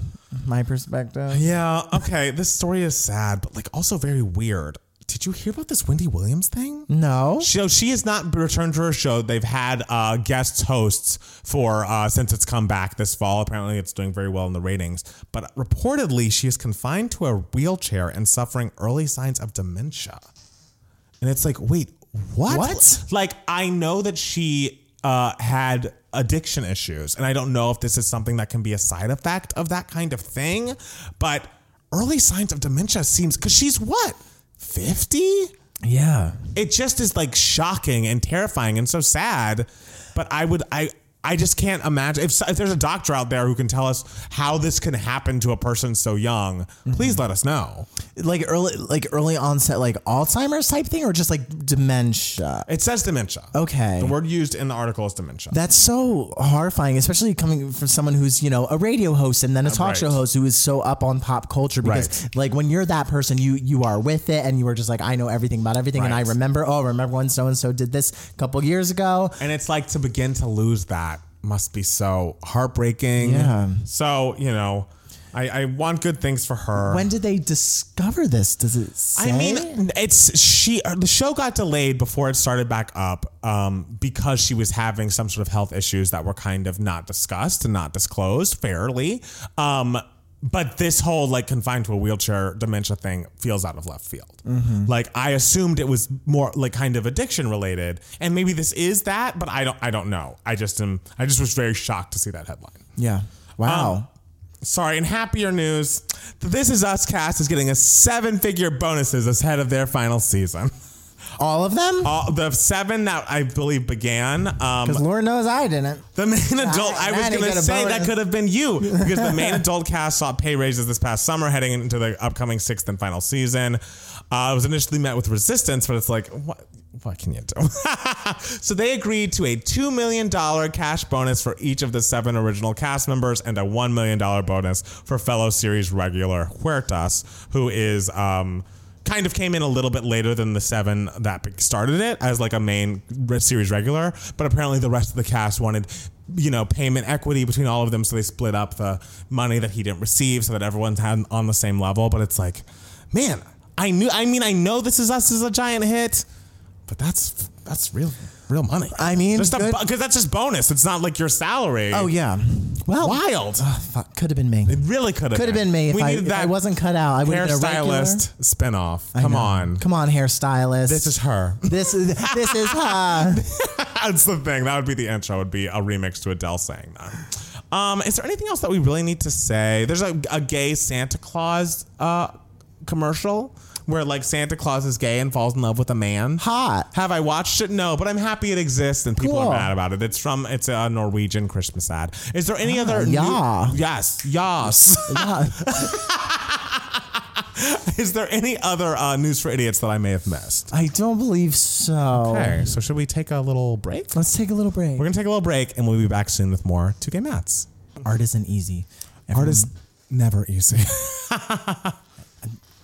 my perspective. Yeah, okay. This story is sad, but like also very weird. Did you hear about this Wendy Williams thing? No. So she has not returned to her show. They've had uh, guest hosts for uh, since it's come back this fall. Apparently, it's doing very well in the ratings. But reportedly, she is confined to a wheelchair and suffering early signs of dementia. And it's like, wait, what? What? Like, I know that she uh, had addiction issues, and I don't know if this is something that can be a side effect of that kind of thing. But early signs of dementia seems because she's what fifty Yeah. it just is like shocking and terrifying and so sad. But I would I I just can't imagine if, if there's a doctor out there who can tell us how this can happen to a person so young. Mm-hmm. Please let us know. Like early like early onset like Alzheimer's type thing or just like dementia. It says dementia. Okay. The word used in the article is dementia. That's so horrifying, especially coming from someone who's, you know, a radio host and then a talk right. show host who is so up on pop culture because Right. like when you're that person, you you are with it and you are just like, I know everything about everything and I remember, oh, remember when so and so did this a couple years ago. and it's like to begin to lose that must be so heartbreaking. Yeah. So, you know, I, I want good things for her. When did they discover this? Does it say? I mean, it's she. uh, The show got delayed before it started back up um, because she was having some sort of health issues that were kind of not discussed and not disclosed fairly. Um, but this whole like confined to a wheelchair dementia thing feels out of left field. Mm-hmm. Like I assumed it was more like kind of addiction related, and maybe this is that, but I don't. I don't know. I just am. I just was very shocked to see that headline. yeah. Wow. Um, sorry, in happier news, the This Is Us cast is getting a seven figure bonuses ahead of their final season. All of them? All, the seven that I believe began. Um, Because Lord knows I didn't. the main adult, I was going to say that could have been you because the main adult cast saw pay raises this past summer heading into the upcoming sixth and final season. Uh, it was initially met with resistance, but it's like, what? What can you do? so they agreed to a $2 million cash bonus for each of the seven original cast members and a $1 million bonus for fellow series regular Huertas, who is um, kind of came in a little bit later than the seven that started it as like a main series regular. But apparently the rest of the cast wanted, you know, payment equity between all of them. So they split up the money that he didn't receive so that everyone's on the same level. But it's like, man, I knew, I mean, I know This Is Us is a giant hit, but that's, that's real, real money. I mean, because that's just bonus. It's not like your salary. Oh, yeah. Well, wild. fuck, could have been me. It really could have Could have been me if we I, needed if that I wasn't cut out. I would have been a hairstylist spinoff. Come on. Come on, hairstylist. This is her. this is this is her. That's the thing. That would be the intro. Would be a remix to Adele saying that. Um, is there anything else that we really need to say? There's a, a gay Santa Claus uh, commercial where like Santa Claus is gay and falls in love with a man. Hot. Have I watched it? No, but I'm happy it exists and people Cool. are mad about it. It's from it's a Norwegian Christmas ad. Is there any other? new- yeah. yes. Yes. Yeah. is there any other uh, news for idiots that I may have missed? I don't believe so. Okay, so should we take a little break? Let's take a little break. We're gonna take a little break and we'll be back soon with more Two Gay Mats. Art isn't easy. Art is never easy.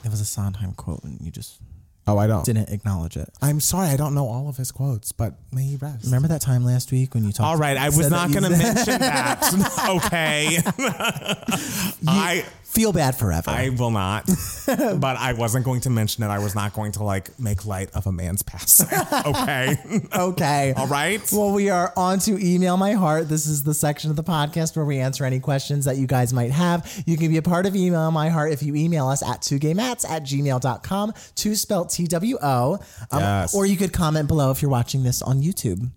There was a Sondheim quote and you just oh, I don't. didn't acknowledge it. I'm sorry, I don't know all of his quotes, but may he rest. Remember that time last week when you talked? All right, I was said that not you- going to mention that. okay, I Feel bad forever. I will not. but I wasn't going to mention it. I was not going to like make light of a man's passing. Okay, okay. all right. Well, we are on to email my heart. This is the section of the podcast where we answer any questions that you guys might have. You can be a part of email my heart if you email us at 2gaymats at gmail.com, two spelled T W O. Um, Yes. Or you could comment below if you're watching this on YouTube.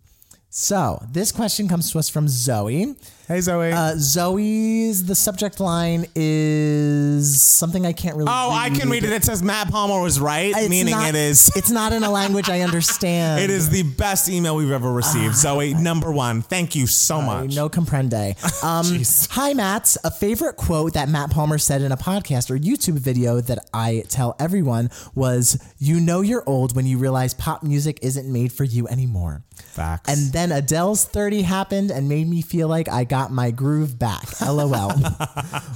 So this question comes to us from Zoe. Hey Zoe. Uh, Zoe's the subject line is something I can't really. oh, I can read it. It says Matt Palmer was right, It's meaning not- it is. It's not in a language I understand. It is the best email we've ever received. Zoe, number one. Thank you so much. No comprende. Um, hi, Matt. A favorite quote that Matt Palmer said in a podcast or YouTube video that I tell everyone was, You know you're old when you realize pop music isn't made for you anymore. Facts. And then Adele's 30 happened and made me feel like I got my groove back. LOL.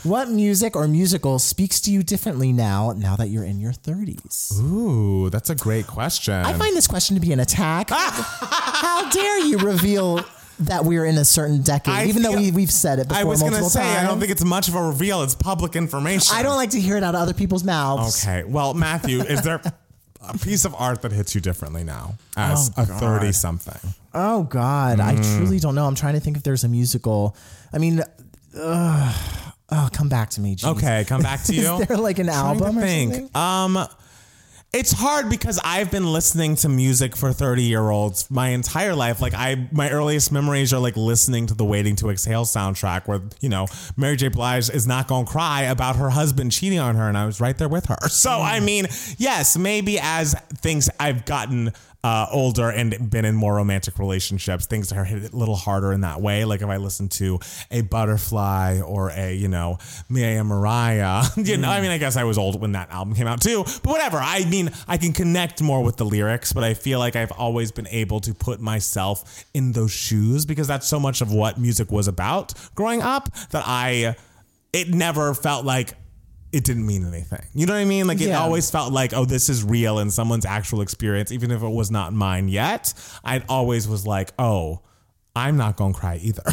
what music or musical speaks to you differently now, now that you're in your 30s? Ooh, that's a great question. I find this question to be an attack. How dare you reveal that we're in a certain decade, I even though we, we've said it before I was gonna multiple say times. I don't think it's much of a reveal. It's public information. I don't like to hear it out of other people's mouths. Okay. Well, Matthew, is there a piece of art that hits you differently now as Oh, a thirty-something? Oh God, I Mm. truly don't know. I'm trying to think if there's a musical. I mean, ugh. oh, come back to me. Jeez. Okay, come back to you. Is there like an to album or think. something? Um, it's hard because I've been listening to music for 30 year olds my entire life. Like I, my earliest memories are like listening to the Waiting to Exhale soundtrack where, you know, Mary J. Blige is not going to cry about her husband cheating on her. And I was right there with her. So, I mm. mean, yes, maybe as things I've gotten uh, older and been in more romantic relationships, things are hit a little harder in that way. Like if I listen to a Butterfly or a, you know, Mia Mariah, you know, I mean, I guess I was old when that album came out too, but whatever. I mean, I can connect more with the lyrics, but I feel like I've always been able to put myself in those shoes because that's so much of what music was about growing up that I, it never felt like it didn't mean anything. You know what I mean? Like it Yeah. always felt like, oh, this is real and someone's actual experience, even if it was not mine yet. I always was like, oh, I'm not gonna cry either.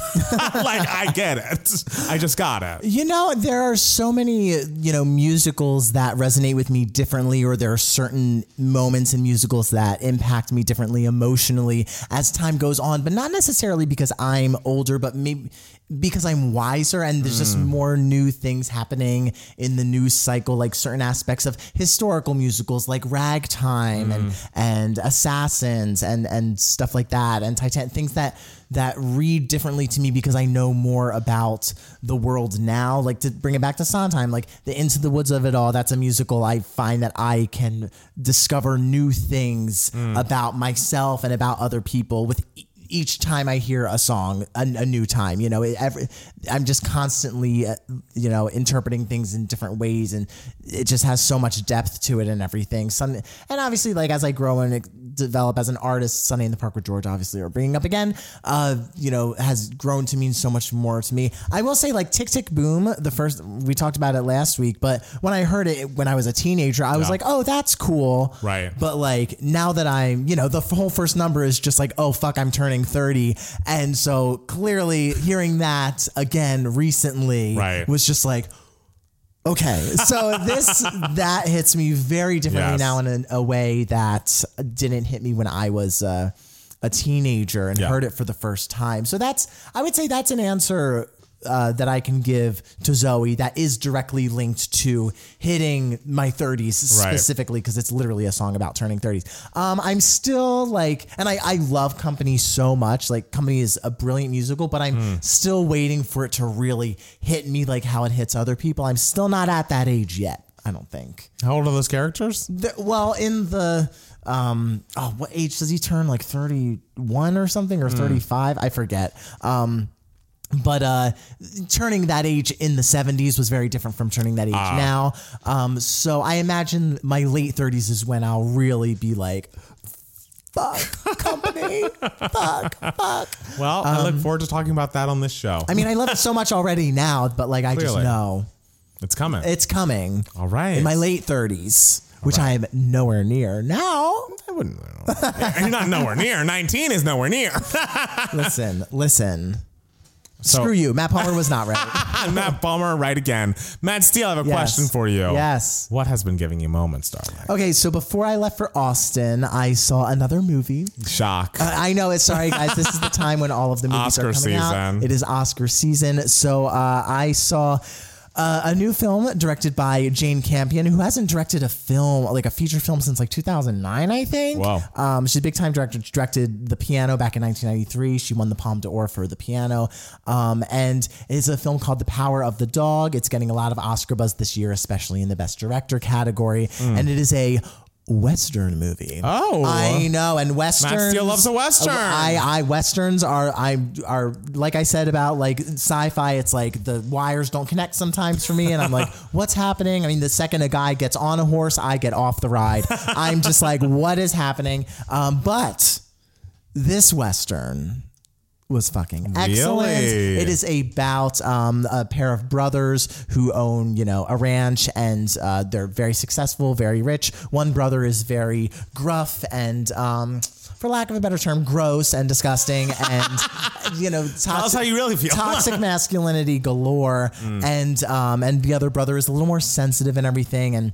like I get it. I just got it. You know, there are so many, you know, musicals that resonate with me differently, or there are certain moments in musicals that impact me differently emotionally as time goes on, but not necessarily because I'm older, but maybe because I'm wiser and there's just mm. more new things happening in the news cycle, like certain aspects of historical musicals like Ragtime and mm. and Assassins and and stuff like that, and Titan things that that read differently to me because I know more about the world now. Like to bring it back to Sondheim, like the Into the Woods of it all. That's a musical I find that I can discover new things mm. about myself and about other people with. Each time I hear a song, a, a new time, you know, it, every, I'm just constantly, uh, you know, interpreting things in different ways, and it just has so much depth to it and everything. Some, and obviously, like as I grow and develop as an artist, Sunday in the Park with George, obviously, or bringing up again, uh, you know, has grown to mean so much more to me. I will say, like Tick Tick Boom, the first we talked about it last week, but when I heard it when I was a teenager, I was Yeah. like, oh, that's cool, Right. But like now that I'm, you know, the whole first number is just like, oh fuck, I'm turning thirty, and so clearly hearing that again recently Right. was just like. Okay, so this that hits me very differently Yes. now in a, a way that didn't hit me when I was uh, a teenager and Yeah. heard it for the first time. So that's I would say that's an answer uh, that I can give to Zoe that is directly linked to hitting my 30s Right. specifically because it's literally a song about turning 30s. Um, I'm still like, and I, I love Company so much. Like Company is a brilliant musical, but I'm Hmm. still waiting for it to really hit me like how it hits other people. I'm still not at that age yet. I don't think. How old are those characters? Well, in the um, oh, what age does he turn? Like 31 or something, or 35? I forget. Um, but uh, turning that age in the 70s was very different from turning that age now. Um, so I imagine my late 30s is when I'll really be like, fuck, company, fuck, fuck. Well, I look forward to talking about that on this show. Um, I mean, I love it so much already now, but like, I just know it's coming. it's coming All right. in my late 30s, which I am nowhere near now. I wouldn't. You're not nowhere near. 19 is nowhere near. Listen, listen. So- Screw you. Matt Palmer was not right. Matt Bummer, right again. Matt Steele, I have a Yes. question for you. Yes. What has been giving you moments, darling? Okay, so before I left for Austin, I saw another movie. Shock. Uh, I know it's sorry, guys. This is the time when all of the movies Oscar are coming out. season. It is Oscar season. So uh, I saw. Uh, a new film directed by Jane Campion, who hasn't directed a film like a feature film since like 2009, I think. Wow. Um, she's a big time director. She directed The Piano back in 1993. She won the Palme d'Or for The Piano. Um, and it's a film called The Power of the Dog. It's getting a lot of Oscar buzz this year, especially in the Best Director category. And it is a Western movie. Oh. I know. And Westerns. Steele loves a Western. I, I Westerns are I are like I said about like sci-fi. It's like the wires don't connect sometimes for me, and I'm like, what's happening? I mean, the second a guy gets on a horse, I get off the ride. I'm just like, what is happening? Um, but this Western was fucking excellent. Really? It is about um, a pair of brothers who own, you know, a ranch, and uh, they're very successful, very rich. One brother is very gruff and. Um, for lack of a better term, gross and disgusting, and you know, toxic, you really toxic masculinity galore, and um, and the other brother is a little more sensitive and everything, and.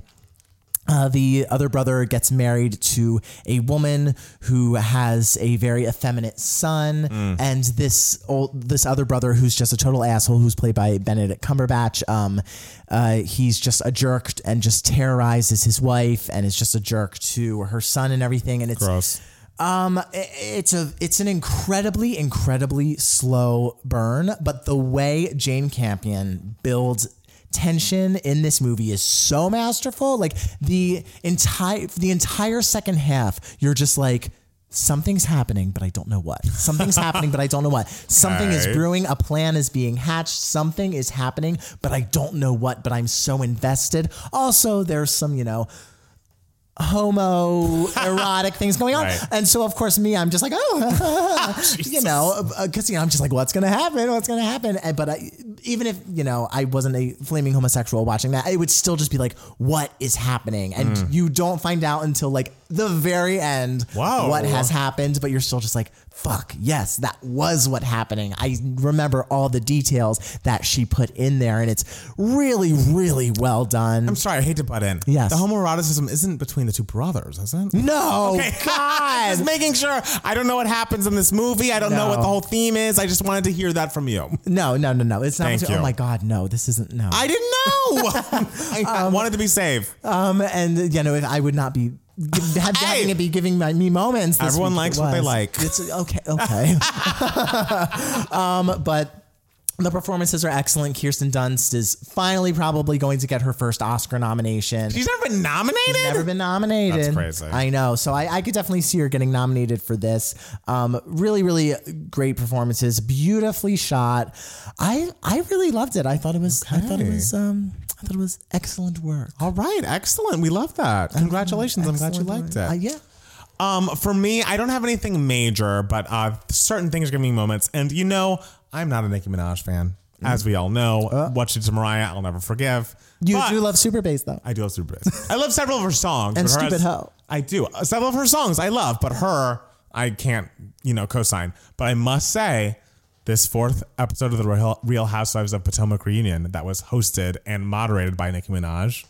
Uh, the other brother gets married to a woman who has a very effeminate son, and this old, this other brother who's just a total asshole, who's played by Benedict Cumberbatch. Um, uh, he's just a jerk and just terrorizes his wife, and is just a jerk to her son and everything. And it's Gross. um, it's a it's an incredibly incredibly slow burn, but the way Jane Campion builds tension in this movie is so masterful. Like the entire the entire second half, you're just like something's happening, but I don't know what. Something's happening, but I don't know what. Something is brewing, a plan is being hatched, something is happening, but I don't know what, but I'm so invested. Also, there's some, you know, homo erotic things going on. Right. And so, of course, me, I'm just like, oh, you know, because, you know, I'm just like, what's going to happen? What's going to happen? And, but I, even if, you know, I wasn't a flaming homosexual watching that, it would still just be like, what is happening? And Mm. you don't find out until like the very end Whoa. what has happened, but you're still just like, fuck, yes, that was what happening. I remember all the details that she put in there, and it's really, really well done. I'm sorry, I hate to butt in. Yes. The homoeroticism isn't between the two brothers, is it? no, Okay. God. just making sure. I don't know what happens in this movie. I don't know what the whole theme is. I just wanted to hear that from you. No, no, no, no. It's not. Thank you. oh my God, no. This isn't no. I didn't know. I wanted to be safe. um, and you know, if I would not be give- have- Hey! having it be giving my, me moments. this Everyone week likes what they was. like. It's okay, okay. um, but. The performances are excellent. Kirsten Dunst is finally probably going to get her first Oscar nomination. She's never been nominated. She's never been nominated. That's crazy. I know. So I, I could definitely see her getting nominated for this. Um, really, really great performances. Beautifully shot. I I really loved it. I thought it was. I thought it was. Um, I thought it was excellent work. All right, excellent. We love that. Congratulations. I'm glad you liked it. Uh, yeah. Um, for me, I don't have anything major, but uh, certain things give me moments. And you know, I'm not a Nicki Minaj fan, as we all know. what she did to Mariah, I'll never forgive. You But do love Super Bass though. I do love Super Bass. I love several of her songs. And her Stupid Hoe. I do. Uh, Several of her songs I love, but her, I can't, you know, co-sign. But I must say, this fourth episode of the Real, Real Housewives of Potomac reunion that was hosted and moderated by Nicki Minaj,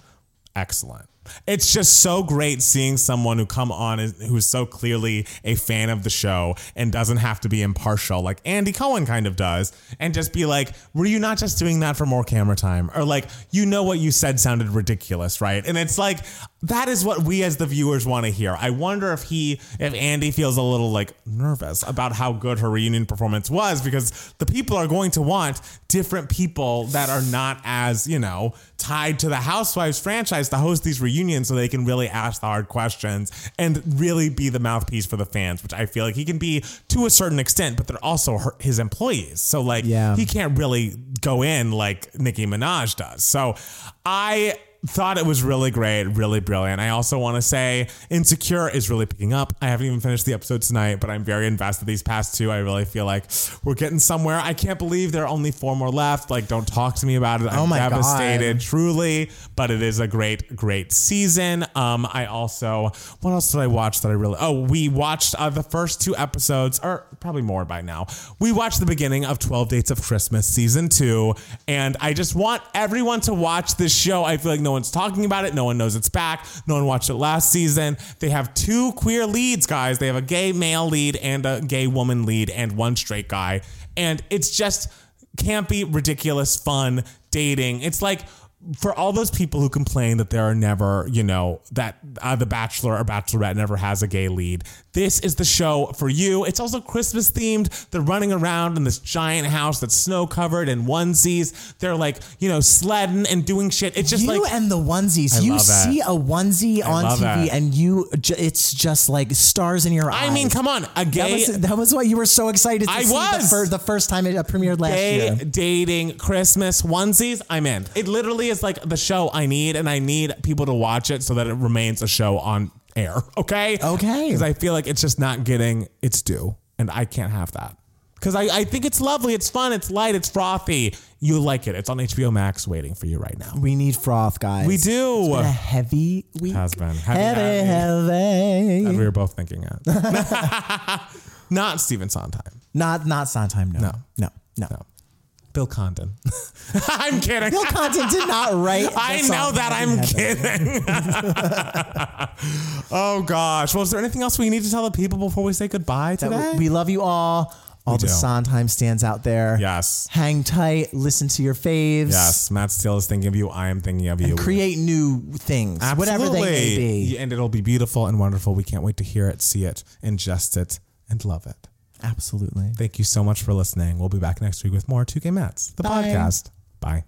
excellent. It's just so great seeing someone who come on who is so clearly a fan of the show and doesn't have to be impartial like Andy Cohen kind of does and just be like, were you not just doing that for more camera time? Or like, you know what you said sounded ridiculous, right? And it's like, that is what we as the viewers want to hear. I wonder if he, if Andy feels a little like nervous about how good her reunion performance was because the people are going to want different people that are not as, you know, tied to the Housewives franchise to host these reunions so they can really ask the hard questions and really be the mouthpiece for the fans, which I feel like he can be to a certain extent, but they're also her, his employees. So, like, Yeah. he can't really go in like Nicki Minaj does. So, I thought it was really great, really brilliant. I also want to say Insecure is really picking up. I haven't even finished the episode tonight, but I'm very invested these past two. I really feel like we're getting somewhere. I can't believe there are only four more left. Like, don't talk to me about it. I'm Oh my God. devastated, truly. But it is a great, great season. Um, I also, what else did I watch that I really? Oh, we watched uh, the first two episodes, or probably more by now. We watched the beginning of 12 Dates of Christmas season two, and I just want everyone to watch this show. I feel like no one's talking about it. No one knows it's back. No one watched it last season. They have two queer leads, guys. They have a gay male lead and a gay woman lead, and one straight guy, and it's just campy, ridiculous, fun dating. It's like for all those people who complain that there are never, you know, that uh, the Bachelor or Bachelorette never has a gay lead, this is the show for you. It's also Christmas themed. They're running around in this giant house that's snow covered in onesies. They're like, you know, sledding and doing shit. It's just you like. and the onesies. you love that. see a onesie on TV, that. and you, it's just like stars in your eyes. I mean, come on, a That gay was, that was what you were so excited to I see was. The, fir- the first time it premiered last gay year. dating Christmas onesies, I'm in. It literally is like the show I need, and I need people to watch it so that it remains a show on air. Okay. Okay. Because I feel like it's just not getting its due, and I can't have that. because I, I think it's lovely. It's fun. It's light. It's frothy. You like it. It's on HBO Max waiting for you right now. We need froth, guys. We do. A heavy week. Has been. Heavy, heavy, heavy. heavy. We were both thinking it. Not Stephen Sondheim. Not not Sondheim. No. No. No. No. No. Bill Condon. I'm kidding. Bill Condon did not write. I know that. I'm kidding. oh gosh. Well, is there anything else we need to tell the people before we say goodbye today? We love you all. All the do. Sondheim stands out there. yes. Hang tight. Listen to your faves. Yes. Matt Steele is thinking of you. I am thinking of you. Create new things, whatever they may Absolutely. be. And it'll be beautiful and wonderful. We can't wait to hear it, see it, ingest it, and love it. Absolutely. Thank you so much for listening. We'll be back next week with more Two Gay Mats, the Bye. podcast. Bye.